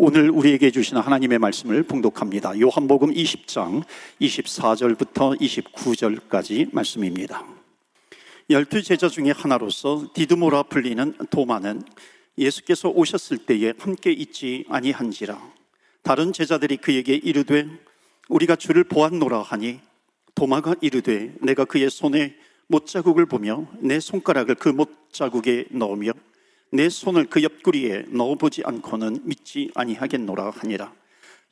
오늘 우리에게 주시는 하나님의 말씀을 봉독합니다. 요한복음 20장 24절부터 29절까지 말씀입니다. 열두 제자 중에 하나로서 디드모라 불리는 도마는 예수께서 오셨을 때에 함께 있지 아니한지라 다른 제자들이 그에게 이르되 우리가 주를 보았노라 하니 도마가 이르되 내가 그의 손에 못자국을 보며 내 손가락을 그 못자국에 넣으며 내 손을 그 옆구리에 넣어보지 않고는 믿지 아니하겠노라 하니라.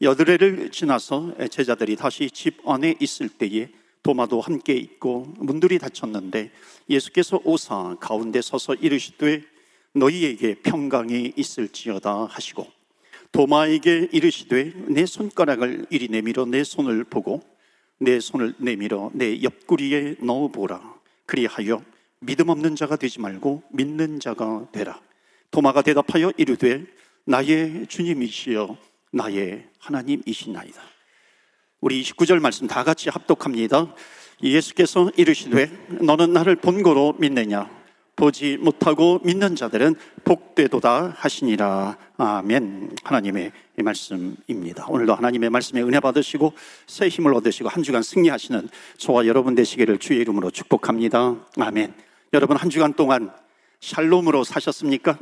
여드레를 지나서 제자들이 다시 집 안에 있을 때에 도마도 함께 있고 문들이 닫혔는데 예수께서 오사 가운데 서서 이르시되 너희에게 평강이 있을지어다 하시고 도마에게 이르시되 내 손가락을 이리 내밀어 내 손을 보고 내 손을 내밀어 내 옆구리에 넣어보라. 그리하여 믿음 없는 자가 되지 말고 믿는 자가 되라 도마가 대답하여 이르되 나의 주님이시여 나의 하나님이시나이다. 우리 29절 말씀 다 같이 합독합니다. 예수께서 이르시되 너는 나를 본거로 믿느냐? 보지 못하고 믿는 자들은 복되도다 하시니라. 아멘. 하나님의 말씀입니다. 오늘도 하나님의 말씀에 은혜 받으시고 새 힘을 얻으시고 한 주간 승리하시는 저와 여러분 되시기를 주의 이름으로 축복합니다. 아멘. 여러분 한 주간 동안 샬롬으로 사셨습니까?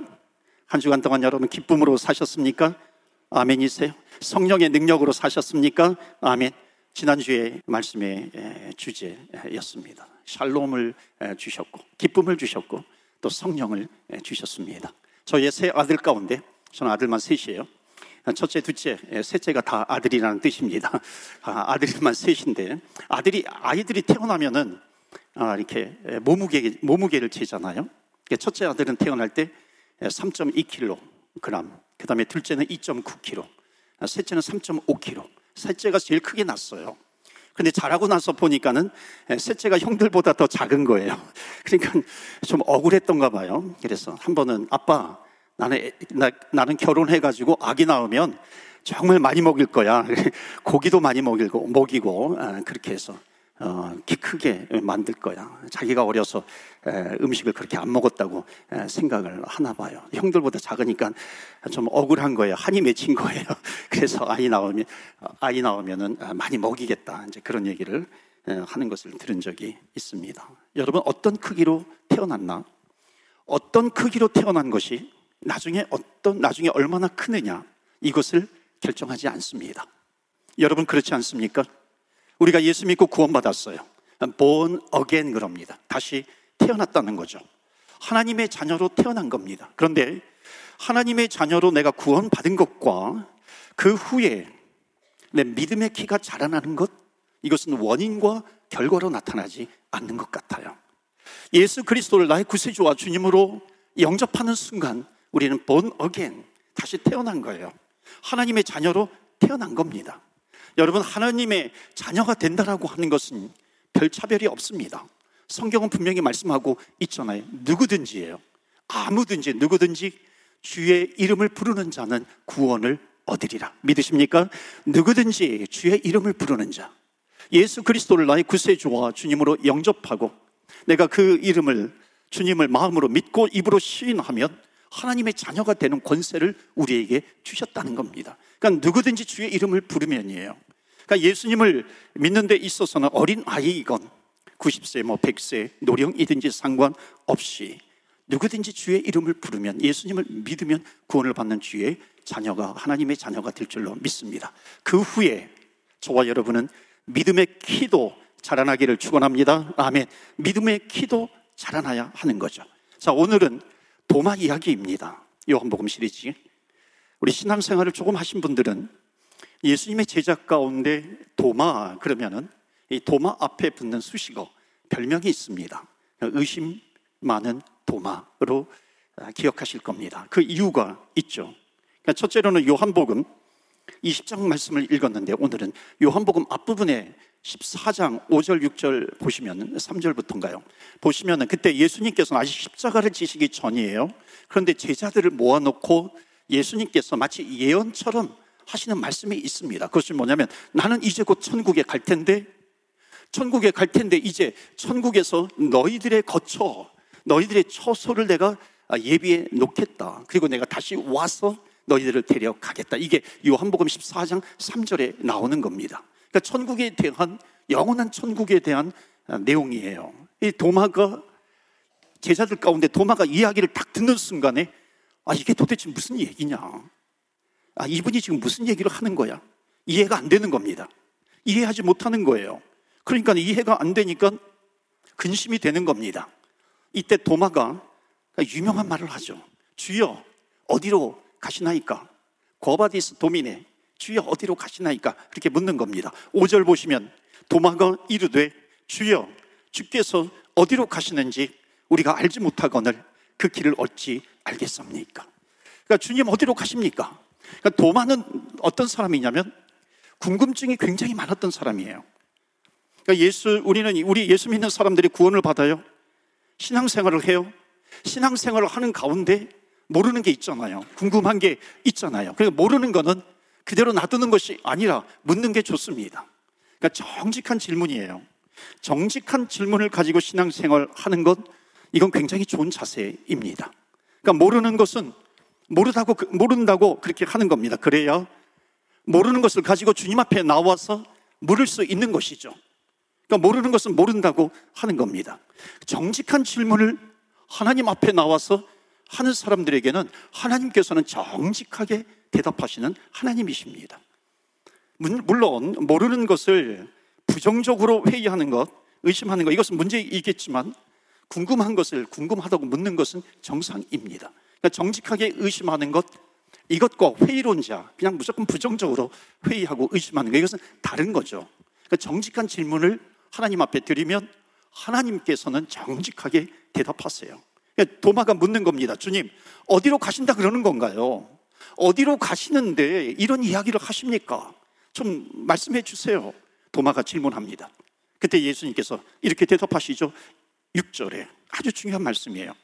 한 주간 동안 여러분 기쁨으로 사셨습니까? 아멘이세요? 성령의 능력으로 사셨습니까? 아멘 지난주에 말씀의 주제였습니다 샬롬을 주셨고 기쁨을 주셨고 또 성령을 주셨습니다. 저의 세 아들 가운데 저는 아들만 셋이에요. 첫째, 둘째, 셋째가 다 아들이라는 뜻입니다. 아, 들만 셋인데 아들이 아이들이 태어나면은 아, 이렇게 몸무게 몸무게를 재잖아요. 첫째 아들은 태어날 때 3.2kg, 그 다음에 둘째는 2.9kg, 셋째는 3.5kg. 셋째가 제일 크게 났어요. 근데 자라고 나서 보니까는 셋째가 형들보다 더 작은 거예요. 그러니까 좀 억울했던가 봐요. 그래서 한 번은 아빠, 나는, 나, 나는 결혼해가지고 아기 낳으면 정말 많이 먹일 거야. 고기도 많이 먹이고, 먹이고, 아, 그렇게 해서 어, 키 크게 만들 거야. 자기가 어려서 음식을 그렇게 안 먹었다고 생각을 하나 봐요. 형들보다 작으니까 좀 억울한 거예요. 한이 맺힌 거예요. 그래서 아이 나오면 아이 나오면은 많이 먹이겠다. 이제 그런 얘기를 하는 것을 들은 적이 있습니다. 여러분 어떤 크기로 태어났나? 어떤 크기로 태어난 것이 나중에 어떤 나중에 얼마나 크느냐 이것을 결정하지 않습니다. 여러분 그렇지 않습니까? 우리가 예수 믿고 구원받았어요. born again 그럽니다. 다시 태어났다는 거죠. 하나님의 자녀로 태어난 겁니다. 그런데 하나님의 자녀로 내가 구원받은 것과 그 후에 내 믿음의 키가 자라나는 것, 이것은 원인과 결과로 나타나지 않는 것 같아요. 예수 그리스도를 나의 구세주와 주님으로 영접하는 순간 우리는 born again, 다시 태어난 거예요. 하나님의 자녀로 태어난 겁니다. 여러분 하나님의 자녀가 된다라고 하는 것은 별 차별이 없습니다. 성경은 분명히 말씀하고 있잖아요. 누구든지예요. 아무든지 누구든지 주의 이름을 부르는 자는 구원을 얻으리라. 믿으십니까? 누구든지 주의 이름을 부르는 자. 예수 그리스도를 나의 구세주와 주님으로 영접하고 내가 그 이름을 주님을 마음으로 믿고 입으로 시인하면 하나님의 자녀가 되는 권세를 우리에게 주셨다는 겁니다. 그러니까 누구든지 주의 이름을 부르면이에요. 그러니까 예수님을 믿는 데 있어서는 어린 아이이건 90세, 뭐 100세, 노령이든지 상관없이 누구든지 주의 이름을 부르면 예수님을 믿으면 구원을 받는 주의 자녀가 하나님의 자녀가 될 줄로 믿습니다. 그 후에 저와 여러분은 믿음의 키도 자라나기를 축원합니다. 아멘. 믿음의 키도 자라나야 하는 거죠. 자, 오늘은 도마 이야기입니다. 요한복음 시리즈. 우리 신앙생활을 조금 하신 분들은 예수님의 제자 가운데 도마 그러면은 이 도마 앞에 붙는 수식어 별명이 있습니다. 의심 많은 도마로 기억하실 겁니다. 그 이유가 있죠. 그러니까 첫째로는 요한복음 20장 말씀을 읽었는데 오늘은 요한복음 앞부분에 14장 5절 6절 보시면 3절부터인가요? 보시면은 그때 예수님께서는 아직 십자가를 지시기 전이에요. 그런데 제자들을 모아놓고 예수님께서 마치 예언처럼 하시는 말씀이 있습니다. 그것이 뭐냐면 나는 이제 곧 천국에 갈 텐데 천국에 갈 텐데 이제 천국에서 너희들의 거처 너희들의 처소를 내가 예비해 놓겠다. 그리고 내가 다시 와서 너희들을 데려가겠다. 이게 요한복음 14장 3절에 나오는 겁니다. 그러니까 천국에 대한 영원한 천국에 대한 내용이에요. 이 도마가 제자들 가운데 도마가 이야기를 딱 듣는 순간에 아 이게 도대체 무슨 얘기냐? 아 이분이 지금 무슨 얘기를 하는 거야? 이해가 안 되는 겁니다. 이해하지 못하는 거예요. 그러니까 이해가 안 되니까 근심이 되는 겁니다. 이때 도마가 유명한 말을 하죠. 주여 어디로 가시나이까? 거바디스 도미네 주여 어디로 가시나이까? 그렇게 묻는 겁니다. 5절 보시면 도마가 이르되 주여 주께서 어디로 가시는지 우리가 알지 못하거늘 그 길을 어찌 알겠습니까? 그러니까 주님 어디로 가십니까? 그러니까 도마는 어떤 사람이냐면 궁금증이 굉장히 많았던 사람이에요. 그러니까 예수 우리는 우리 예수 믿는 사람들이 구원을 받아요. 신앙생활을 해요. 신앙생활을 하는 가운데 모르는 게 있잖아요. 궁금한 게 있잖아요. 그러니까 모르는 거는 그대로 놔두는 것이 아니라 묻는 게 좋습니다. 그러니까 정직한 질문이에요. 정직한 질문을 가지고 신앙생활 하는 것 이건 굉장히 좋은 자세입니다. 그러니까 모르는 것은 모르다고 모른다고 그렇게 하는 겁니다. 그래야 모르는 것을 가지고 주님 앞에 나와서 물을 수 있는 것이죠. 그러니까 모르는 것은 모른다고 하는 겁니다. 정직한 질문을 하나님 앞에 나와서 하는 사람들에게는 하나님께서는 정직하게 대답하시는 하나님이십니다. 물론 모르는 것을 부정적으로 회의하는 것, 의심하는 것 이것은 문제이겠지만 궁금한 것을 궁금하다고 묻는 것은 정상입니다. 그러니까 정직하게 의심하는 것 이것과 회의론자 그냥 무조건 부정적으로 회의하고 의심하는 것 이것은 다른 거죠. 그러니까 정직한 질문을 하나님 앞에 드리면 하나님께서는 정직하게 대답하세요. 그러니까 도마가 묻는 겁니다. 주님, 어디로 가신다 그러는 건가요? 어디로 가시는데 이런 이야기를 하십니까? 좀 말씀해 주세요. 도마가 질문합니다. 그때 예수님께서 이렇게 대답하시죠. 6절에 아주 중요한 말씀이에요.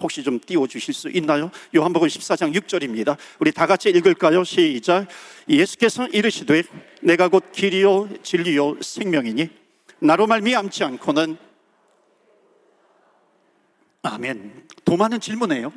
혹시 좀 띄워 주실 수 있나요? 요한복음 14장 6절입니다. 우리 다 같이 읽을까요? 시작. 예수께서 이르시되 내가 곧 길이요 진리요 생명이니 나로 말미암지 않고는 아멘. 도마는 질문해요.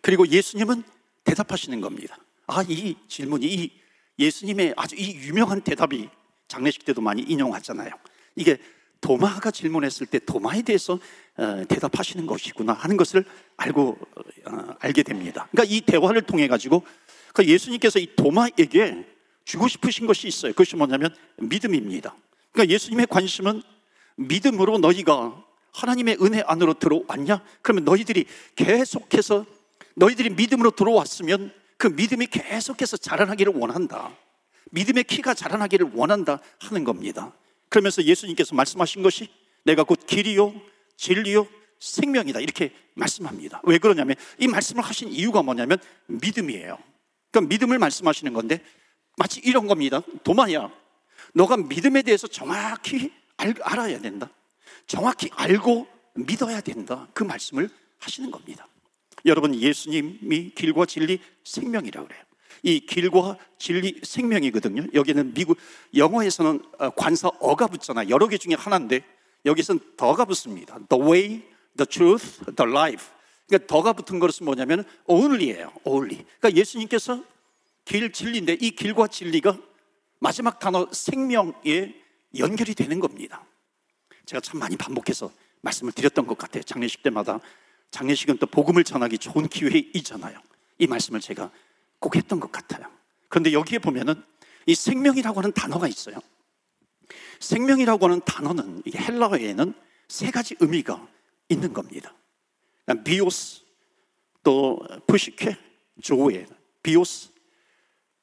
그리고 예수님은 대답하시는 겁니다. 아, 이 질문이 이 예수님의 아주 이 유명한 대답이 장례식 때도 많이 인용하잖아요. 이게 도마가 질문했을 때 도마에 대해서 어, 대답하시는 것이구나 하는 것을 알고 어, 알게 됩니다. 그러니까 이 대화를 통해 가지고 그 예수님께서 이 도마에게 주고 싶으신 것이 있어요. 그것이 뭐냐면 믿음입니다. 그러니까 예수님의 관심은 믿음으로 너희가 하나님의 은혜 안으로 들어왔냐? 그러면 너희들이 계속해서 너희들이 믿음으로 들어왔으면 그 믿음이 계속해서 자라나기를 원한다. 믿음의 키가 자라나기를 원한다 하는 겁니다. 그러면서 예수님께서 말씀하신 것이 내가 곧 길이요, 진리요, 생명이다. 이렇게 말씀합니다. 왜 그러냐면 이 말씀을 하신 이유가 뭐냐면 믿음이에요. 그러니까 믿음을 말씀하시는 건데 마치 이런 겁니다. 도마야, 너가 믿음에 대해서 정확히 알, 알아야 된다. 정확히 알고 믿어야 된다. 그 말씀을 하시는 겁니다. 여러분, 예수님이 길과 진리, 생명이라고 그래요. 이 길과 진리, 생명이거든요. 여기는 미국, 영어에서는 어, 관사 어가 붙잖아요. 여러 개 중에 하나인데, 여기서는 더가 붙습니다. The way, the truth, the life. 그러니까 더가 붙은 것은 뭐냐면 only예요. only. 그러니까 예수님께서 길, 진리인데 이 길과 진리가 마지막 단어 생명에 연결이 되는 겁니다. 제가 참 많이 반복해서 말씀을 드렸던 것 같아요. 장례식 때마다. 장례식은 또 복음을 전하기 좋은 기회이잖아요. 이 말씀을 제가 꼭 했던 것 같아요. 그런데 여기에 보면은 이 생명이라고 하는 단어가 있어요. 생명이라고 하는 단어는 이게 헬라어에는 세 가지 의미가 있는 겁니다. 비오스, 또 푸시케, 조에, 비오스.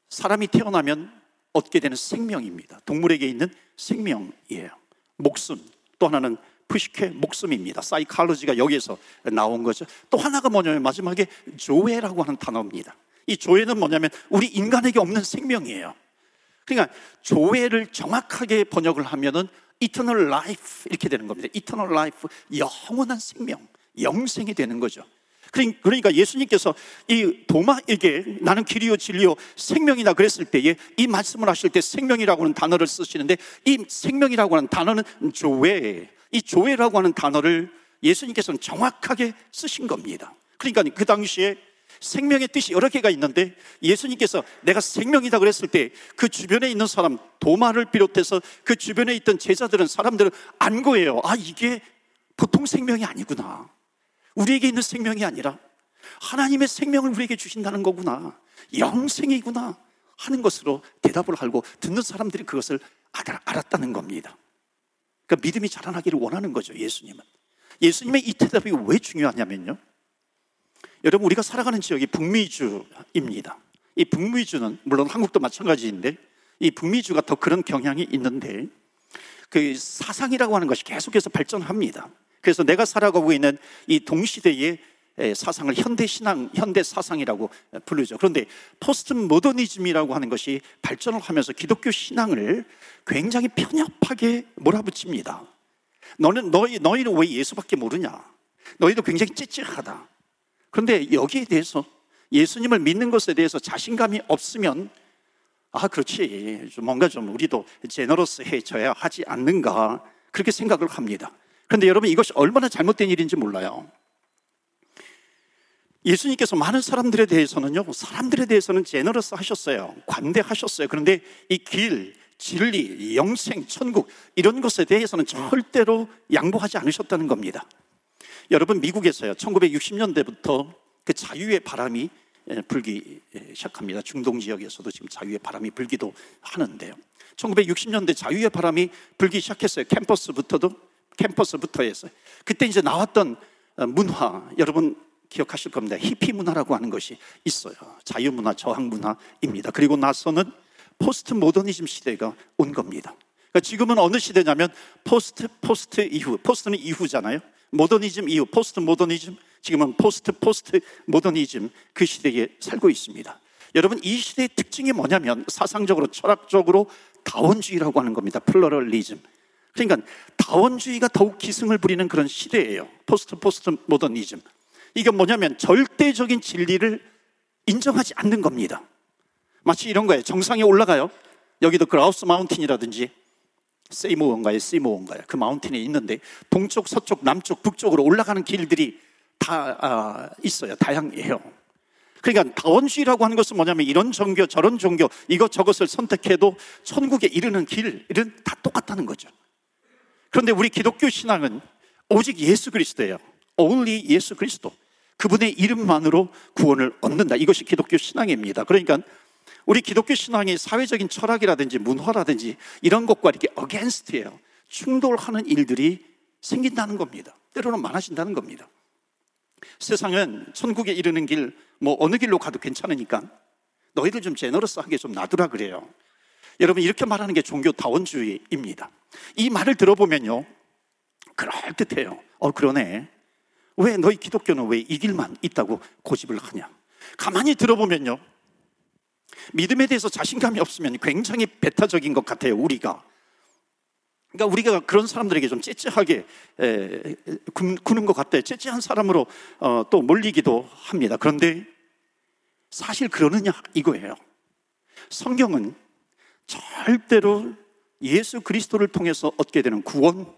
사람이 태어나면 얻게 되는 생명입니다. 동물에게 있는 생명이에요. 목숨, 또 하나는 푸시케 목숨입니다. 사이칼로지가 여기에서 나온 거죠. 또 하나가 뭐냐면 마지막에 조회라고 하는 단어입니다. 이 조회는 뭐냐면 우리 인간에게 없는 생명이에요. 그러니까 조회를 정확하게 번역을 하면은 eternal life 이렇게 되는 겁니다. eternal life 영원한 생명, 영생이 되는 거죠. 그러니까 예수님께서 이 도마에게 나는 길이요 진리요 생명이다 그랬을 때에 이 말씀을 하실 때 생명이라고 하는 단어를 쓰시는데 이 생명이라고 하는 단어는 조회, 이 조회라고 하는 단어를 예수님께서는 정확하게 쓰신 겁니다. 그러니까 그 당시에 생명의 뜻이 여러 개가 있는데 예수님께서 내가 생명이다 그랬을 때 그 주변에 있는 사람 도마를 비롯해서 그 주변에 있던 제자들은 사람들은 안 거예요. 아 이게 보통 생명이 아니구나. 우리에게 있는 생명이 아니라 하나님의 생명을 우리에게 주신다는 거구나. 영생이구나 하는 것으로 대답을 하고 듣는 사람들이 그것을 알았다는 겁니다. 그러니까 믿음이 자라나기를 원하는 거죠, 예수님은. 예수님의 이 대답이 왜 중요하냐면요. 여러분, 우리가 살아가는 지역이 북미주입니다. 이 북미주는, 물론 한국도 마찬가지인데, 이 북미주가 더 그런 경향이 있는데, 그 사상이라고 하는 것이 계속해서 발전합니다. 그래서 내가 살아가고 있는 이 동시대의 사상을 현대 신앙, 현대 사상이라고 부르죠. 그런데 포스트 모더니즘이라고 하는 것이 발전을 하면서 기독교 신앙을 굉장히 편협하게 몰아붙입니다. 너는 너희 너희는 왜 예수밖에 모르냐? 너희도 굉장히 찌찌하다. 그런데 여기에 대해서 예수님을 믿는 것에 대해서 자신감이 없으면 아 그렇지 뭔가 좀 우리도 제너러스해져야 하지 않는가 그렇게 생각을 합니다. 그런데 여러분 이것이 얼마나 잘못된 일인지 몰라요. 예수님께서 많은 사람들에 대해서는요, 사람들에 대해서는 제너러스 하셨어요. 관대하셨어요. 그런데 이 길, 진리, 영생, 천국, 이런 것에 대해서는 절대로 양보하지 않으셨다는 겁니다. 여러분, 미국에서요, 1960년대부터 그 자유의 바람이 불기 시작합니다. 중동 지역에서도 지금 자유의 바람이 불기도 하는데요. 1960년대 자유의 바람이 불기 시작했어요. 캠퍼스부터도, 캠퍼스부터 해서. 그때 이제 나왔던 문화, 여러분 기억하실 겁니다. 히피 문화라고 하는 것이 있어요. 자유 문화, 저항 문화입니다. 그리고 나서는 포스트 모더니즘 시대가 온 겁니다. 그러니까 지금은 어느 시대냐면 post post 이후, post는 이후잖아요. 모더니즘 이후, 포스트 모더니즘, 지금은 post 포스트 모더니즘 그 시대에 살고 있습니다. 여러분 이 시대의 특징이 뭐냐면 사상적으로 철학적으로 다원주의라고 하는 겁니다. pluralism. 그러니까 다원주의가 더욱 기승을 부리는 그런 시대예요. post 포스트 모더니즘. 이게 뭐냐면 절대적인 진리를 인정하지 않는 겁니다. 마치 이런 거예요. 정상에 올라가요. 여기도 그라우스 마운틴이라든지 세이모 원가요, 시모원가요. 그 마운틴에 있는데 동쪽, 서쪽, 남쪽, 북쪽으로 올라가는 길들이 다 아, 있어요. 다양해요. 그러니까 다원주의라고 하는 것은 뭐냐면 이런 종교, 저런 종교, 이것 저것을 선택해도 천국에 이르는 길은 다 똑같다는 거죠. 그런데 우리 기독교 신앙은 오직 예수 그리스도예요. only 예수 그리스도. 그분의 이름만으로 구원을 얻는다. 이것이 기독교 신앙입니다. 그러니까 우리 기독교 신앙이 사회적인 철학이라든지 문화라든지 이런 것과 이렇게 against예요. 충돌하는 일들이 생긴다는 겁니다. 때로는 많아진다는 겁니다. 세상은 천국에 이르는 길, 뭐 어느 길로 가도 괜찮으니까 너희들 좀 제너러스하게 좀 놔두라 그래요. 여러분 이렇게 말하는 게 종교 다원주의입니다. 이 말을 들어보면요, 그럴 듯해요. 어 그러네. 왜 너희 기독교는 왜 이 길만 있다고 고집을 하냐? 가만히 들어보면요. 믿음에 대해서 자신감이 없으면 굉장히 배타적인 것 같아요, 우리가. 그러니까 우리가 그런 사람들에게 좀 에, 구는 것 같아요. 째째한 사람으로 어, 또 몰리기도 합니다. 그런데 사실 그러느냐 이거예요. 성경은 절대로 예수 그리스도를 통해서 얻게 되는 구원,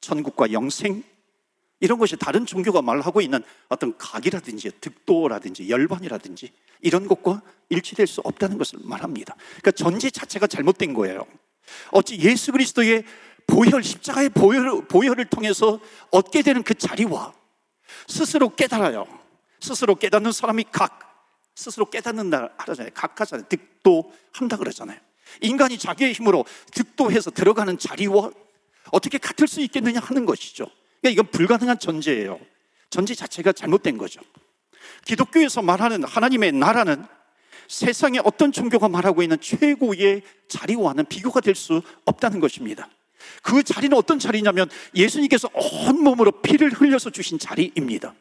천국과 영생 이런 것이 다른 종교가 말하고 있는 어떤 각이라든지 득도라든지 열반이라든지 이런 것과 일치될 수 없다는 것을 말합니다. 그러니까 전제 자체가 잘못된 거예요. 어찌 예수 그리스도의 보혈, 십자가의 보혈, 보혈을 통해서 얻게 되는 그 자리와 스스로 깨달아요. 스스로 깨닫는 사람이 각, 스스로 깨닫는다 하잖아요. 각하잖아요. 득도 한다 그러잖아요. 인간이 자기의 힘으로 득도해서 들어가는 자리와 어떻게 같을 수 있겠느냐 하는 것이죠. 그러니까 이건 불가능한 전제예요. 전제 자체가 잘못된 거죠. 기독교에서 말하는 하나님의 나라는 세상에 어떤 종교가 말하고 있는 최고의 자리와는 비교가 될 수 없다는 것입니다. 그 자리는 어떤 자리냐면 예수님께서 온몸으로 피를 흘려서 주신 자리입니다.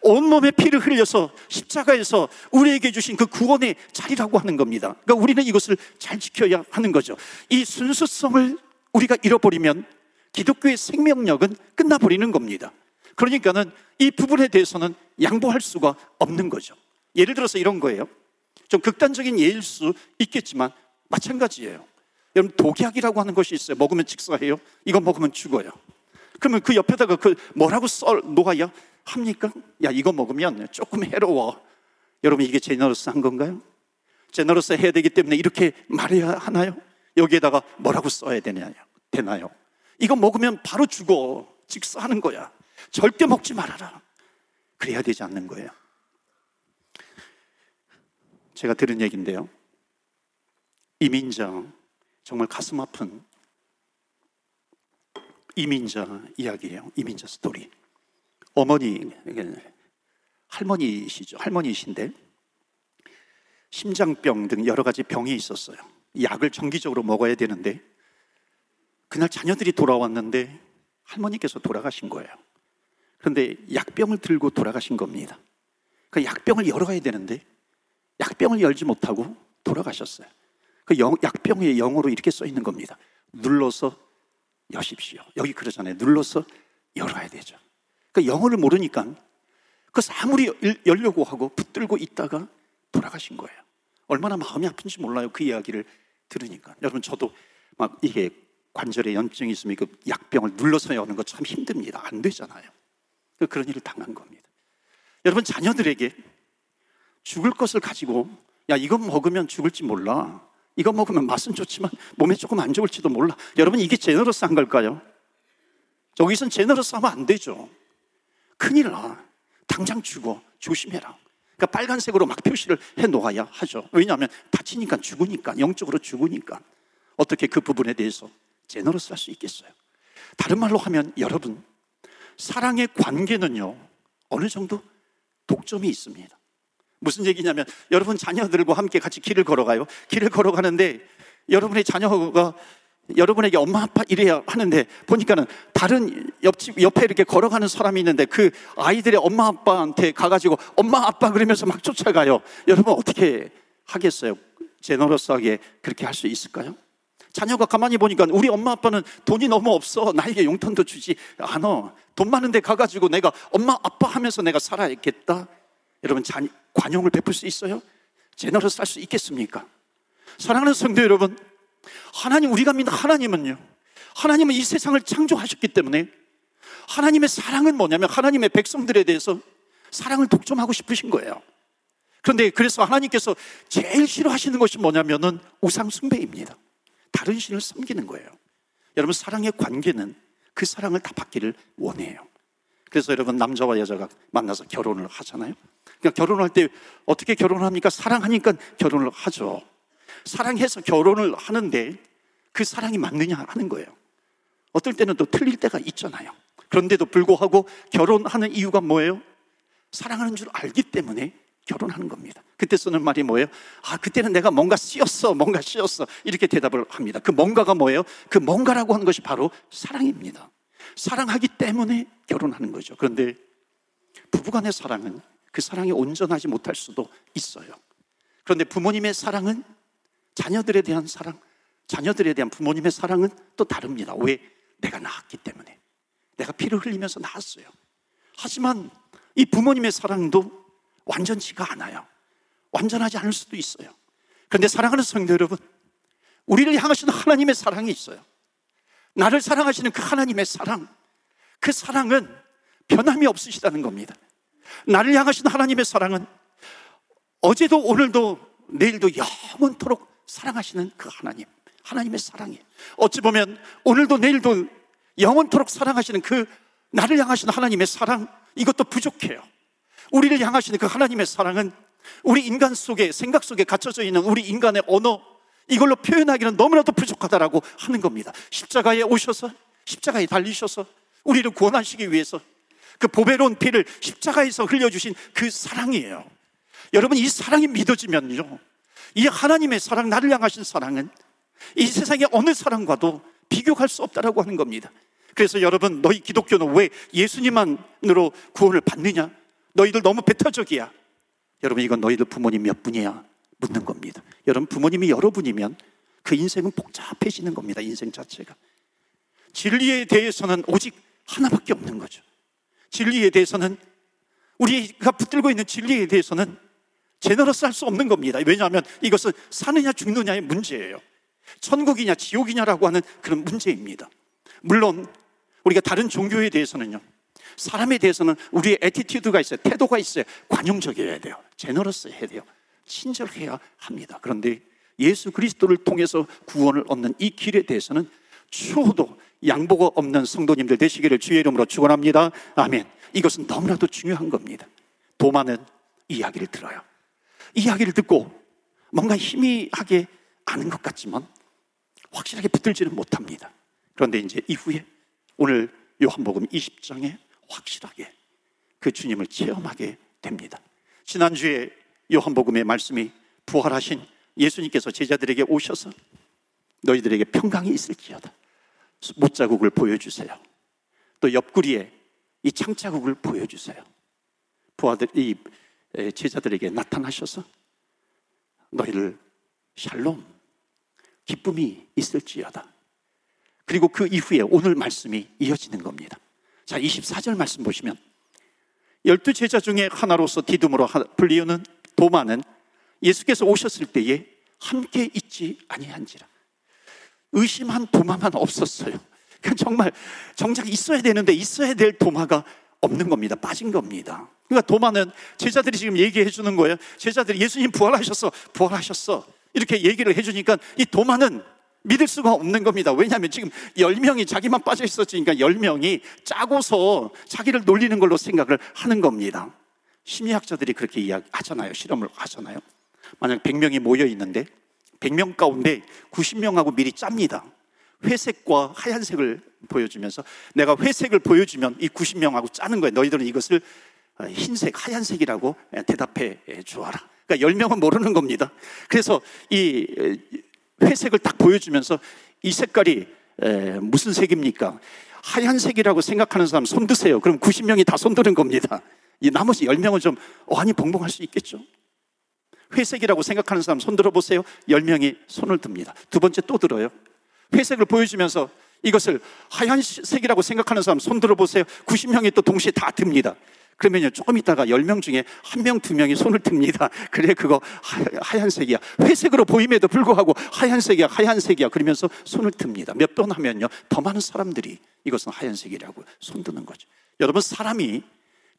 온몸에 피를 흘려서 십자가에서 우리에게 주신 그 구원의 자리라고 하는 겁니다. 그러니까 우리는 이것을 잘 지켜야 하는 거죠. 이 순수성을 우리가 잃어버리면 기독교의 생명력은 끝나버리는 겁니다. 그러니까는 이 부분에 대해서는 양보할 수가 없는 거죠. 예를 들어서 이런 거예요. 좀 극단적인 예일 수 있겠지만 마찬가지예요. 여러분 독약이라고 하는 것이 있어요. 먹으면 직사해요. 이거 먹으면 죽어요. 그러면 그 옆에다가 그 뭐라고 써 놓아야 합니까? 야 이거 먹으면 조금 해로워. 여러분 이게 제너러스 한 건가요? 제너러스 해야 되기 때문에 이렇게 말해야 하나요? 여기에다가 뭐라고 써야 되나요? 되나요? 이거 먹으면 바로 죽어. 직사하는 거야. 절대 먹지 말아라. 그래야 되지 않는 거예요. 제가 들은 얘기인데요. 이민자, 정말 가슴 아픈 이민자 이야기예요. 이민자 스토리. 어머니, 할머니시죠. 할머니신데 심장병 등 여러 가지 병이 있었어요. 약을 정기적으로 먹어야 되는데 그날 자녀들이 돌아왔는데 할머니께서 돌아가신 거예요. 그런데 약병을 들고 돌아가신 겁니다. 그 약병을 열어가야 되는데 약병을 열지 못하고 돌아가셨어요. 그 영, 약병의 영어로 이렇게 써 있는 겁니다. 눌러서 여십시오. 여기 그러잖아요. 눌러서 열어야 되죠. 그 영어를 모르니까 그 아무리 열려고 하고 붙들고 있다가 돌아가신 거예요. 얼마나 마음이 아픈지 몰라요. 그 이야기를 들으니까. 여러분, 저도 막 이게 관절에 염증이 있으면 그 약병을 눌러서 여는 거 참 힘듭니다. 안 되잖아요. 그 그런 일을 당한 겁니다. 여러분, 자녀들에게 죽을 것을 가지고 야, 이거 먹으면 죽을지 몰라. 이거 먹으면 맛은 좋지만 몸에 조금 안 좋을지도 몰라. 여러분, 이게 제너러스한 걸까요? 저기선 제너러스 하면 안 되죠. 큰일 나. 당장 죽어. 조심해라. 그러니까 빨간색으로 막 표시를 해 놓아야 하죠. 왜냐하면 다치니까 죽으니까, 영적으로 죽으니까. 어떻게 그 부분에 대해서 제너러스 할 수 있겠어요? 다른 말로 하면 여러분, 사랑의 관계는요, 어느 정도 독점이 있습니다. 무슨 얘기냐면 여러분 자녀들과 함께 같이 길을 걸어가요. 길을 걸어가는데 여러분의 자녀가 여러분에게 엄마 아빠 이래야 하는데 보니까는 다른 옆집 옆에 이렇게 걸어가는 사람이 있는데 그 아이들의 엄마 아빠한테 가가지고 엄마 아빠 그러면서 막 쫓아가요. 여러분 어떻게 하겠어요? 제너러스하게 그렇게 할 수 있을까요? 자녀가 가만히 보니까 우리 엄마 아빠는 돈이 너무 없어 나에게 용돈도 주지 않아. 돈 많은데 가가지고 내가 엄마 아빠 하면서 내가 살아야겠다. 여러분 자, 관용을 베풀 수 있어요? 제너러스 할수 있겠습니까? 사랑하는 성도 여러분, 하나님, 우리가 믿는 하나님은요, 하나님은 이 세상을 창조하셨기 때문에 하나님의 사랑은 뭐냐면 하나님의 백성들에 대해서 사랑을 독점하고 싶으신 거예요. 그런데 그래서 하나님께서 제일 싫어하시는 것이 뭐냐면은 우상숭배입니다. 다른 신을 섬기는 거예요. 여러분, 사랑의 관계는 그 사랑을 다 받기를 원해요. 그래서 여러분, 남자와 여자가 만나서 결혼을 하잖아요. 그러니까 결혼할 때 어떻게 결혼합니까? 사랑하니까 결혼을 하죠. 사랑해서 결혼을 하는데 그 사랑이 맞느냐 하는 거예요. 어떨 때는 또 틀릴 때가 있잖아요. 그런데도 불구하고 결혼하는 이유가 뭐예요? 사랑하는 줄 알기 때문에 결혼하는 겁니다. 그때 쓰는 말이 뭐예요? 아, 그때는 내가 뭔가 씌었어, 뭔가 씌었어. 이렇게 대답을 합니다. 그 뭔가가 뭐예요? 그 뭔가라고 하는 것이 바로 사랑입니다. 사랑하기 때문에 결혼하는 거죠. 그런데 부부간의 사랑은 그 사랑이 온전하지 못할 수도 있어요. 그런데 부모님의 사랑은 자녀들에 대한 사랑, 자녀들에 대한 부모님의 사랑은 또 다릅니다. 왜? 내가 낳았기 때문에. 내가 피를 흘리면서 낳았어요. 하지만 이 부모님의 사랑도 완전치가 않아요. 완전하지 않을 수도 있어요. 그런데 사랑하는 성도 여러분, 우리를 향하시는 하나님의 사랑이 있어요. 나를 사랑하시는 그 하나님의 사랑, 그 사랑은 변함이 없으시다는 겁니다. 나를 향하시는 하나님의 사랑은 어제도 오늘도 내일도 영원토록 사랑하시는 그 하나님, 하나님의 사랑이 어찌 보면 오늘도 내일도 영원토록 사랑하시는 그 나를 향하시는 하나님의 사랑 이것도 부족해요. 우리를 향하시는 그 하나님의 사랑은 우리 인간 속에 생각 속에 갇혀져 있는 우리 인간의 언어 이걸로 표현하기는 너무나도 부족하다라고 하는 겁니다. 십자가에 오셔서 십자가에 달리셔서 우리를 구원하시기 위해서 그 보배로운 피를 십자가에서 흘려주신 그 사랑이에요. 여러분 이 사랑이 믿어지면요. 이 하나님의 사랑, 나를 향하신 사랑은 이 세상의 어느 사랑과도 비교할 수 없다라고 하는 겁니다. 그래서 여러분, 너희 기독교는 왜 예수님만으로 구원을 받느냐? 너희들 너무 배타적이야. 여러분, 이건 너희들 부모님 몇 분이야? 묻는 겁니다. 여러분, 부모님이 여러분이면 그 인생은 복잡해지는 겁니다. 인생 자체가. 진리에 대해서는 오직 하나밖에 없는 거죠. 진리에 대해서는 우리가 붙들고 있는 진리에 대해서는 generous 할 수 없는 겁니다. 왜냐하면 이것은 사느냐 죽느냐의 문제예요. 천국이냐 지옥이냐라고 하는 그런 문제입니다. 물론 우리가 다른 종교에 대해서는요. 사람에 대해서는 우리의 attitude가 있어요. 태도가 있어요. 관용적이어야 돼요. generous 해야 돼요. 친절해야 합니다. 그런데 예수 그리스도를 통해서 구원을 얻는 이 길에 대해서는 추호도 양보가 없는 성도님들 되시기를 주의 이름으로 축원합니다. 아멘. 이것은 너무나도 중요한 겁니다. 도마는 이야기를 들어요. 이야기를 듣고 뭔가 희미하게 아는 것 같지만 확실하게 붙들지는 못합니다. 그런데 이제 이후에 오늘 요한복음 20장에 확실하게 그 주님을 체험하게 됩니다. 지난주에 요한복음의 말씀이 부활하신 예수님께서 제자들에게 오셔서 너희들에게 평강이 있을지어다. 못자국을 보여주세요. 또 옆구리에 이 창자국을 보여주세요. 부하들, 이 제자들에게 나타나셔서 너희를 샬롬, 기쁨이 있을지어다. 그리고 그 이후에 오늘 말씀이 이어지는 겁니다. 자, 24절 말씀 보시면 열두 제자 중에 하나로서 디둠으로 불리우는 도마는 예수께서 오셨을 때에 함께 있지 아니한지라. 의심한 도마만 없었어요. 그러니까 정말 정작 있어야 되는데 있어야 될 도마가 없는 겁니다. 빠진 겁니다. 그러니까 도마는 제자들이 지금 얘기해 주는 거예요. 제자들이 예수님 부활하셨어. 부활하셨어. 이렇게 얘기를 해 주니까 이 도마는 믿을 수가 없는 겁니다. 왜냐하면 지금 10명이 자기만 빠져 있었으니까 10명이 짜고서 자기를 놀리는 걸로 생각을 하는 겁니다. 심리학자들이 그렇게 이야기하잖아요. 실험을 하잖아요. 만약 100명이 모여 있는데 100명 가운데 90명하고 미리 짭니다. 회색과 하얀색을 보여주면서 내가 회색을 보여주면 이 90명하고 짜는 거예요. 너희들은 이것을 흰색, 하얀색이라고 대답해 주어라. 그러니까 10명은 모르는 겁니다. 그래서 이 회색을 딱 보여주면서 이 색깔이 무슨 색입니까? 하얀색이라고 생각하는 사람 손 드세요. 그럼 90명이 다 손 드는 겁니다. 이 나머지 10명은 좀 어안이 벙벙할 수 있겠죠. 회색이라고 생각하는 사람 손 들어보세요. 10명이 손을 듭니다. 두 번째 또 들어요. 회색을 보여주면서 이것을 하얀색이라고 생각하는 사람 손 들어보세요. 90명이 또 동시에 다 듭니다. 그러면요, 조금 있다가 10명 중에 한 명, 두 명이 손을 듭니다. 그래, 그거 하 얀색이야. 회색으로 보임에도 불구하고 하얀색이야, 하얀색이야. 그러면서 손을 듭니다. 몇 번 하면요, 더 많은 사람들이 이것은 하얀색이라고 손 드는 거죠. 여러분, 사람이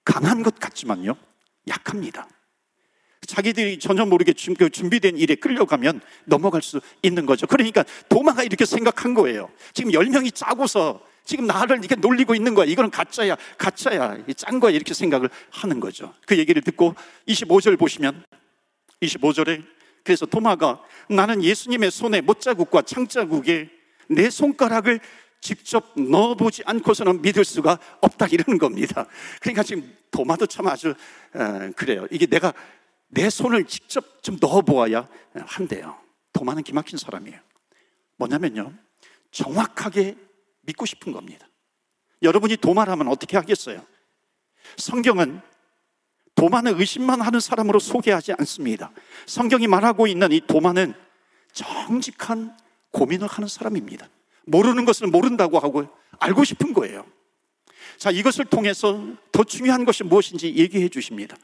강한 것 같지만요, 약합니다. 자기들이 전혀 모르게 그 준비된 일에 끌려가면 넘어갈 수 있는 거죠. 그러니까 도마가 이렇게 생각한 거예요. 지금 10명이 짜고서 지금 나를 이렇게 놀리고 있는 거야. 이거는 가짜야, 가짜야, 짠 거야. 이렇게 생각을 하는 거죠. 그 얘기를 듣고 25절 보시면 25절에 그래서 도마가 나는 예수님의 손에 못자국과 창자국에 내 손가락을 직접 넣어보지 않고서는 믿을 수가 없다 이러는 겁니다. 그러니까 지금 도마도 참 아주 어, 그래요. 이게 내가 내 손을 직접 좀 넣어보아야 한대요. 도마는 기막힌 사람이에요. 뭐냐면요. 정확하게 믿고 싶은 겁니다. 여러분이 도마라면 어떻게 하겠어요? 성경은 도마는 의심만 하는 사람으로 소개하지 않습니다. 성경이 말하고 있는 이 도마는 정직한 고민을 하는 사람입니다. 모르는 것을 모른다고 하고 알고 싶은 거예요. 자, 이것을 통해서 더 중요한 것이 무엇인지 얘기해 주십니다.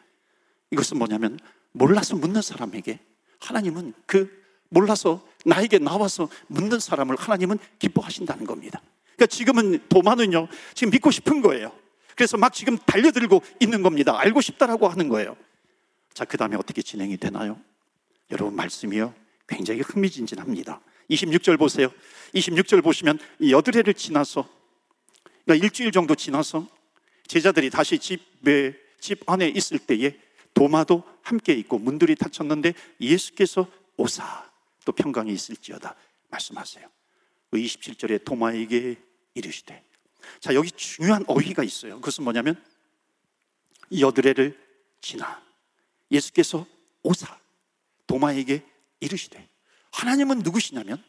이것은 뭐냐면 몰라서 묻는 사람에게 하나님은 그 몰라서 나에게 나와서 묻는 사람을 하나님은 기뻐하신다는 겁니다. 그러니까 지금은 도마는요, 지금 믿고 싶은 거예요. 그래서 막 지금 달려들고 있는 겁니다. 알고 싶다라고 하는 거예요. 자, 그 다음에 어떻게 진행이 되나요? 여러분, 말씀이요. 굉장히 흥미진진합니다. 26절 보세요. 26절 보시면 여드레를 지나서, 그러니까 일주일 정도 지나서 제자들이 다시 집에, 집 안에 있을 때에 도마도 함께 있고 문들이 닫혔는데 예수께서 오사 또 평강이 있을지어다 말씀하세요. 27절에 도마에게 이르시되 자 여기 중요한 어휘가 있어요 그것은 뭐냐면 여드레를 지나 예수께서 오사 도마에게 이르시되 하나님은 누구시냐면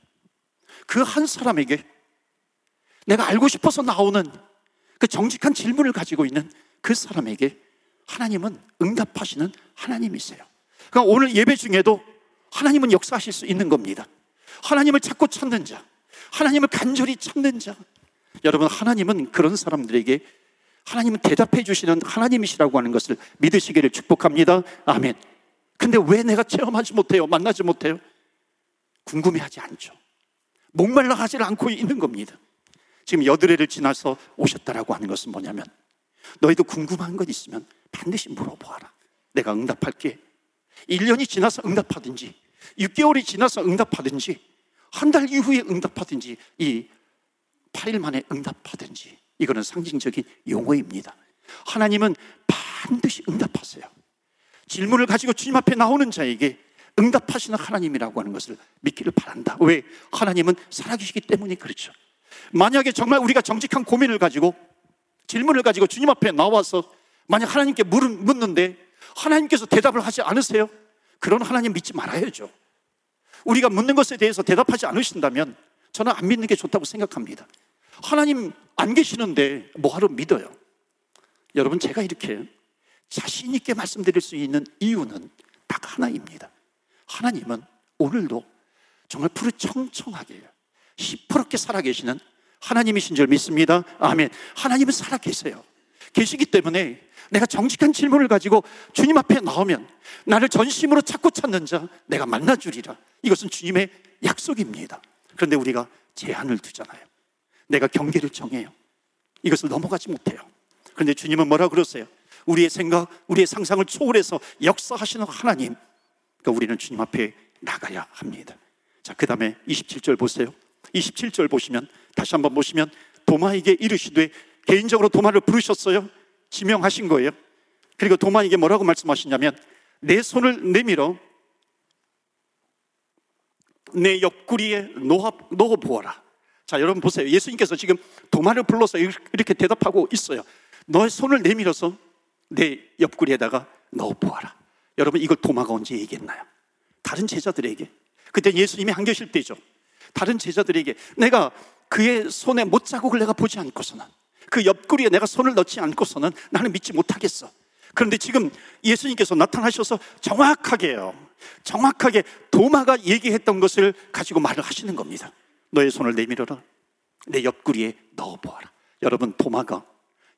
그 한 사람에게 내가 알고 싶어서 나오는 그 정직한 질문을 가지고 있는 그 사람에게 하나님은 응답하시는 하나님이세요. 그러니까 오늘 예배 중에도 하나님은 역사하실 수 있는 겁니다. 하나님을 찾고 찾는 자, 하나님을 간절히 찾는 자, 여러분, 하나님은 그런 사람들에게 하나님은 대답해 주시는 하나님이시라고 하는 것을 믿으시기를 축복합니다. 아멘. 근데 왜 내가 체험하지 못해요? 만나지 못해요? 궁금해하지 않죠. 목말라 하지 않고 있는 겁니다. 지금 여드레를 지나서 오셨다라고 하는 것은 뭐냐면 너희도 궁금한 것 있으면 반드시 물어보아라. 내가 응답할게. 1년이 지나서 응답하든지, 6개월이 지나서 응답하든지, 한 달 이후에 응답하든지, 이 8일 만에 응답하든지, 이거는 상징적인 용어입니다. 하나님은 반드시 응답하세요. 질문을 가지고 주님 앞에 나오는 자에게 응답하시는 하나님이라고 하는 것을 믿기를 바란다. 왜? 하나님은 살아계시기 때문에 그렇죠. 만약에 정말 우리가 정직한 고민을 가지고 질문을 가지고 주님 앞에 나와서 만약 하나님께 묻는데 하나님께서 대답을 하지 않으세요? 그런 하나님 믿지 말아야죠. 우리가 묻는 것에 대해서 대답하지 않으신다면 저는 안 믿는 게 좋다고 생각합니다. 하나님 안 계시는데 뭐하러 믿어요? 여러분, 제가 이렇게 자신 있게 말씀드릴 수 있는 이유는 딱 하나입니다. 하나님은 오늘도 정말 푸르 청청하게 시퍼렇게 살아계시는 하나님이신 줄 믿습니다. 아멘. 하나님은 살아계세요. 계시기 때문에 내가 정직한 질문을 가지고 주님 앞에 나오면 나를 전심으로 찾고 찾는 자 내가 만나주리라. 이것은 주님의 약속입니다. 그런데 우리가 제한을 두잖아요. 내가 경계를 정해요. 이것을 넘어가지 못해요. 그런데 주님은 뭐라 그러세요? 우리의 생각, 우리의 상상을 초월해서 역사하시는 하나님. 그러니까 우리는 주님 앞에 나가야 합니다. 자, 그 다음에 27절 보세요. 27절 보시면, 다시 한번 보시면, 도마에게 이르시되, 개인적으로 도마를 부르셨어요. 지명하신 거예요. 그리고 도마에게 뭐라고 말씀하시냐면, 내 손을 내밀어 내 옆구리에 놓아 보아라. 자, 여러분 보세요. 예수님께서 지금 도마를 불러서 이렇게 대답하고 있어요. 너의 손을 내밀어서 내 옆구리에다가 넣어 보아라. 여러분, 이걸 도마가 언제 얘기했나요? 다른 제자들에게. 그때 예수님이 안 계실 때죠. 다른 제자들에게 내가 그의 손에 못 자국을 내가 보지 않고서는 그 옆구리에 내가 손을 넣지 않고서는 나는 믿지 못하겠어. 그런데 지금 예수님께서 나타나셔서 정확하게요. 정확하게 도마가 얘기했던 것을 가지고 말을 하시는 겁니다. 너의 손을 내밀어라. 내 옆구리에 넣어보아라. 여러분, 도마가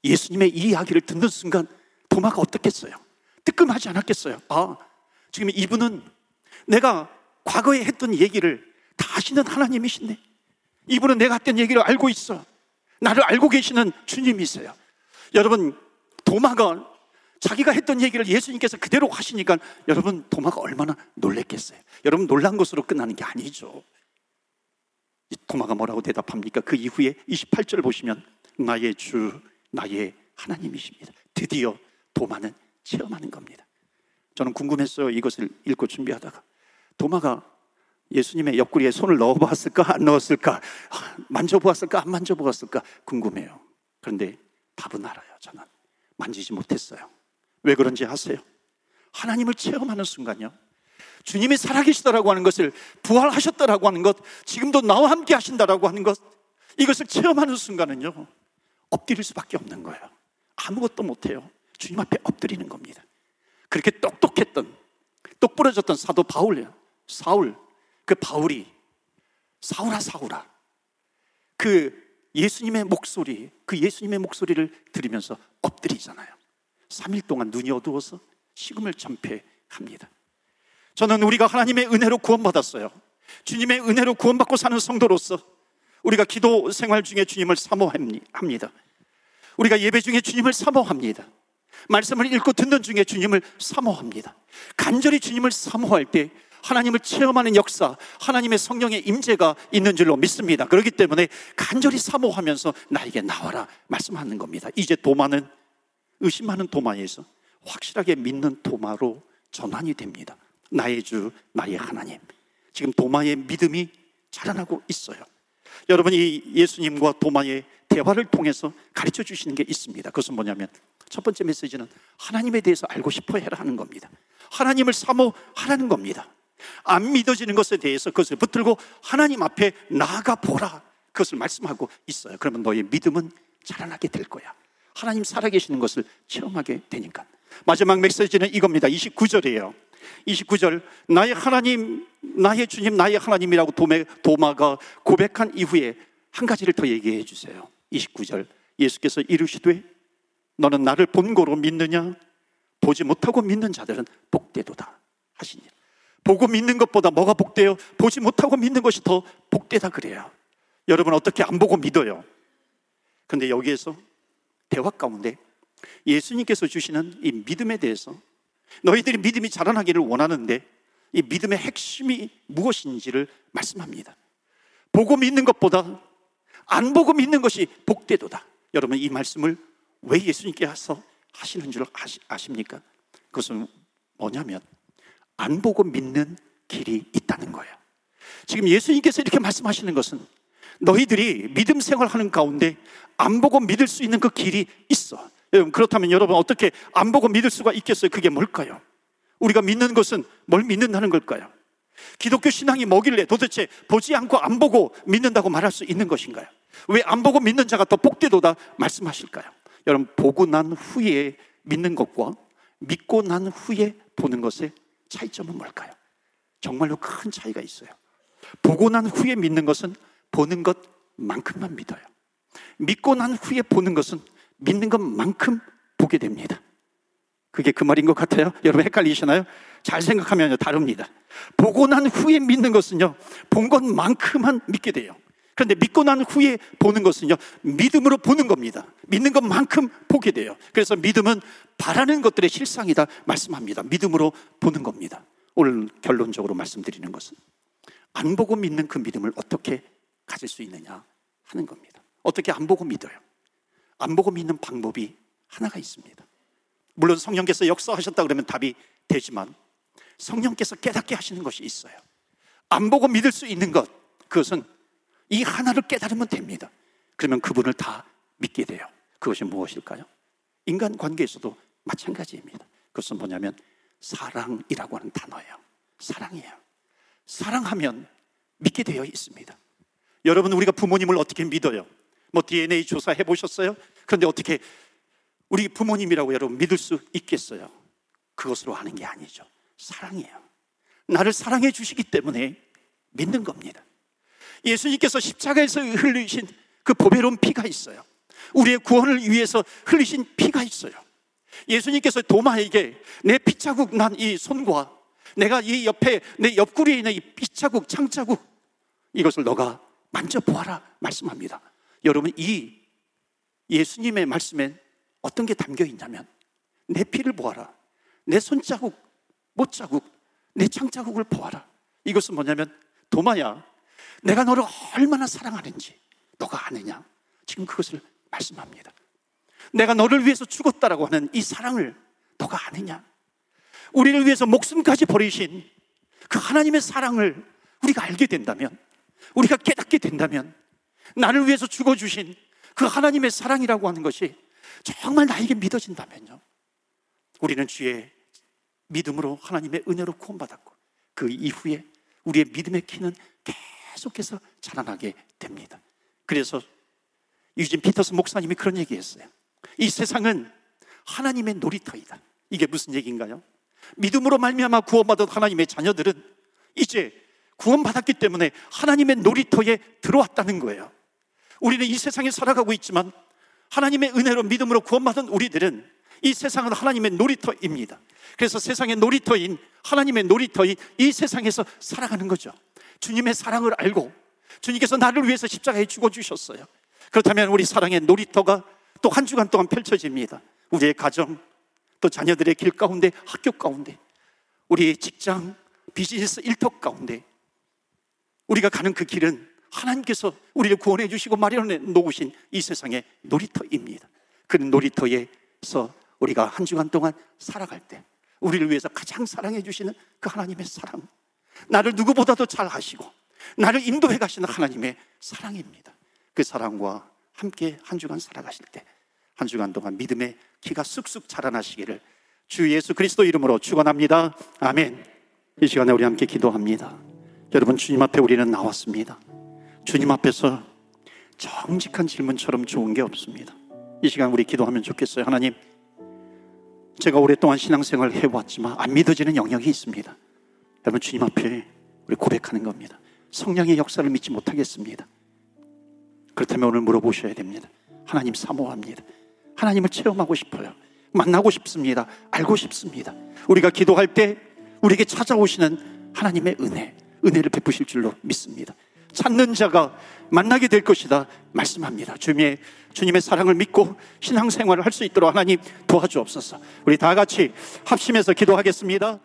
예수님의 이 이야기를 듣는 순간 도마가 어떻겠어요? 뜨끔하지 않았겠어요? 아, 지금 이분은 내가 과거에 했던 얘기를 다 아시는 하나님이신데 이분은 내가 했던 얘기를 알고 있어. 나를 알고 계시는 주님이세요. 여러분, 도마가 자기가 했던 얘기를 예수님께서 그대로 하시니까 여러분 도마가 얼마나 놀랬겠어요. 여러분 놀란 것으로 끝나는 게 아니죠. 도마가 뭐라고 대답합니까? 그 이후에 28절 보시면 나의 주, 나의 하나님이십니다. 드디어 도마는 체험하는 겁니다. 저는 궁금했어요. 이것을 읽고 준비하다가 도마가 예수님의 옆구리에 손을 넣어보았을까 안 넣었을까 만져보았을까 안 만져보았을까 궁금해요. 그런데 답은 알아요. 저는 만지지 못했어요. 왜 그런지 아세요? 하나님을 체험하는 순간요. 주님이 살아계시다라고 하는 것을 부활하셨다라고 하는 것, 지금도 나와 함께 하신다라고 하는 것, 이것을 체험하는 순간은요, 엎드릴 수밖에 없는 거예요. 아무것도 못해요. 주님 앞에 엎드리는 겁니다. 그렇게 똑똑했던, 똑부러졌던 사도 바울, 사울, 그 바울이, 사울아, 사울아. 그 예수님의 목소리, 그 예수님의 목소리를 들으면서 엎드리잖아요. 3일 동안 눈이 어두워서 식음을 참패합니다. 저는 우리가 하나님의 은혜로 구원받았어요. 주님의 은혜로 구원받고 사는 성도로서 우리가 기도 생활 중에 주님을 사모합니다. 우리가 예배 중에 주님을 사모합니다. 말씀을 읽고 듣는 중에 주님을 사모합니다. 간절히 주님을 사모할 때 하나님을 체험하는 역사, 하나님의 성령의 임재가 있는 줄로 믿습니다. 그렇기 때문에 간절히 사모하면서 나에게 나와라 말씀하는 겁니다. 이제 도마는 의심하는 도마에서 확실하게 믿는 도마로 전환이 됩니다. 나의 주, 나의 하나님. 지금 도마의 믿음이 자라나고 있어요. 여러분 이 예수님과 도마의 대화를 통해서 가르쳐 주시는 게 있습니다. 그것은 뭐냐면 첫 번째 메시지는 하나님에 대해서 알고 싶어 해라 하는 겁니다. 하나님을 사모하라는 겁니다. 안 믿어지는 것에 대해서 그것을 붙들고 하나님 앞에 나아가 보라. 그것을 말씀하고 있어요. 그러면 너의 믿음은 자라나게 될 거야. 하나님 살아계시는 것을 체험하게 되니까. 마지막 메시지는 이겁니다. 29절이에요. 29절, 나의 하나님, 나의 주님, 나의 하나님이라고 도매, 도마가 고백한 이후에 한 가지를 더 얘기해 주세요. 29절, 예수께서 이르시되, 너는 나를 본고로 믿느냐? 보지 못하고 믿는 자들은 복되도다. 하시니. 보고 믿는 것보다 뭐가 복돼요? 보지 못하고 믿는 것이 더 복되다 그래요. 여러분 어떻게 안 보고 믿어요? 근데 여기에서 대화 가운데 예수님께서 주시는 이 믿음에 대해서 너희들이 믿음이 자라나기를 원하는데 이 믿음의 핵심이 무엇인지를 말씀합니다. 보고 믿는 것보다 안 보고 믿는 것이 복되도다. 여러분 이 말씀을 왜 예수님께서 하시는 줄 아십니까? 그것은 뭐냐면 안 보고 믿는 길이 있다는 거예요. 지금 예수님께서 이렇게 말씀하시는 것은 너희들이 믿음 생활하는 가운데 안 보고 믿을 수 있는 그 길이 있어. 여러분 그렇다면 여러분 어떻게 안 보고 믿을 수가 있겠어요? 그게 뭘까요? 우리가 믿는 것은 뭘 믿는다는 걸까요? 기독교 신앙이 뭐길래 도대체 보지 않고 안 보고 믿는다고 말할 수 있는 것인가요? 왜 안 보고 믿는 자가 더 복되도다 말씀하실까요? 여러분 보고 난 후에 믿는 것과 믿고 난 후에 보는 것의 차이점은 뭘까요? 정말로 큰 차이가 있어요. 보고 난 후에 믿는 것은 보는 것만큼만 믿어요. 믿고 난 후에 보는 것은 믿는 것만큼 보게 됩니다. 그게 그 말인 것 같아요. 여러분 헷갈리시나요? 잘 생각하면 다릅니다. 보고 난 후에 믿는 것은요, 본 것만큼만 믿게 돼요. 그런데 믿고 난 후에 보는 것은요, 믿음으로 보는 겁니다. 믿는 것만큼 보게 돼요. 그래서 믿음은 바라는 것들의 실상이다 말씀합니다. 믿음으로 보는 겁니다. 오늘 결론적으로 말씀드리는 것은 안 보고 믿는 그 믿음을 어떻게 가질 수 있느냐 하는 겁니다. 어떻게 안 보고 믿어요? 안 보고 믿는 방법이 하나가 있습니다. 물론 성령께서 역사하셨다 그러면 답이 되지만 성령께서 깨닫게 하시는 것이 있어요. 안 보고 믿을 수 있는 것, 그것은 이 하나를 깨달으면 됩니다. 그러면 그분을 다 믿게 돼요. 그것이 무엇일까요? 인간 관계에서도 마찬가지입니다. 그것은 뭐냐면 사랑이라고 하는 단어예요. 사랑이에요. 사랑하면 믿게 되어 있습니다. 여러분, 우리가 부모님을 어떻게 믿어요? 뭐 DNA 조사해 보셨어요? 그런데 어떻게 우리 부모님이라고 여러분 믿을 수 있겠어요? 그것으로 하는 게 아니죠. 사랑이에요. 나를 사랑해 주시기 때문에 믿는 겁니다. 예수님께서 십자가에서 흘리신 그 보배로운 피가 있어요. 우리의 구원을 위해서 흘리신 피가 있어요. 예수님께서 도마에게 내 피자국 난 이 손과 내가 이 옆에 내 옆구리에 있는 이 피자국 창자국 이것을 너가 만져보아라 말씀합니다. 여러분 이 예수님의 말씀엔 어떤 게 담겨 있냐면 내 피를 보아라. 내 손자국, 못자국, 내 창자국을 보아라. 이것은 뭐냐면 도마야. 내가 너를 얼마나 사랑하는지 너가 아느냐? 지금 그것을 말씀합니다. 내가 너를 위해서 죽었다라고 하는 이 사랑을 너가 아느냐? 우리를 위해서 목숨까지 버리신 그 하나님의 사랑을 우리가 알게 된다면, 우리가 깨닫게 된다면, 나를 위해서 죽어주신 그 하나님의 사랑이라고 하는 것이 정말 나에게 믿어진다면요. 우리는 주의 믿음으로 하나님의 은혜로 구원받았고 그 이후에 우리의 믿음의 키는 계속해서 자라나게 됩니다. 그래서 유진 피터스 목사님이 그런 얘기했어요. 이 세상은 하나님의 놀이터이다. 이게 무슨 얘기인가요? 믿음으로 말미암아 구원받은 하나님의 자녀들은 이제 구원받았기 때문에 하나님의 놀이터에 들어왔다는 거예요. 우리는 이 세상에 살아가고 있지만 하나님의 은혜로 믿음으로 구원받은 우리들은 이 세상은 하나님의 놀이터입니다. 그래서 세상의 놀이터인 하나님의 놀이터인 이 세상에서 살아가는 거죠. 주님의 사랑을 알고 주님께서 나를 위해서 십자가에 죽어 주셨어요. 그렇다면 우리 사랑의 놀이터가 또 한 주간 동안 펼쳐집니다. 우리의 가정, 또 자녀들의 길 가운데, 학교 가운데, 우리의 직장, 비즈니스 일터 가운데 우리가 가는 그 길은 하나님께서 우리를 구원해 주시고 마련해 놓으신 이 세상의 놀이터입니다. 그 놀이터에서 우리가 한 주간 동안 살아갈 때 우리를 위해서 가장 사랑해 주시는 그 하나님의 사랑. 나를 누구보다도 잘 아시고 나를 인도해 가시는 하나님의 사랑입니다. 그 사랑과 함께 한 주간 살아가실 때 한 주간 동안 믿음의 키가 쑥쑥 자라나시기를 주 예수 그리스도 이름으로 축원합니다. 아멘. 이 시간에 우리 함께 기도합니다. 여러분 주님 앞에 우리는 나왔습니다. 주님 앞에서 정직한 질문처럼 좋은 게 없습니다. 이 시간 우리 기도하면 좋겠어요. 하나님, 제가 오랫동안 신앙생활을 해왔지만 안 믿어지는 영역이 있습니다. 여러분 주님 앞에 우리 고백하는 겁니다. 성령의 역사를 믿지 못하겠습니다. 그렇다면 오늘 물어보셔야 됩니다. 하나님 사모합니다. 하나님을 체험하고 싶어요. 만나고 싶습니다. 알고 싶습니다. 우리가 기도할 때 우리에게 찾아오시는 하나님의 은혜, 은혜를 베푸실 줄로 믿습니다. 찾는 자가 만나게 될 것이다 말씀합니다. 주님의 주님의 사랑을 믿고 신앙생활을 할 수 있도록 하나님 도와주옵소서. 우리 다 같이 합심해서 기도하겠습니다.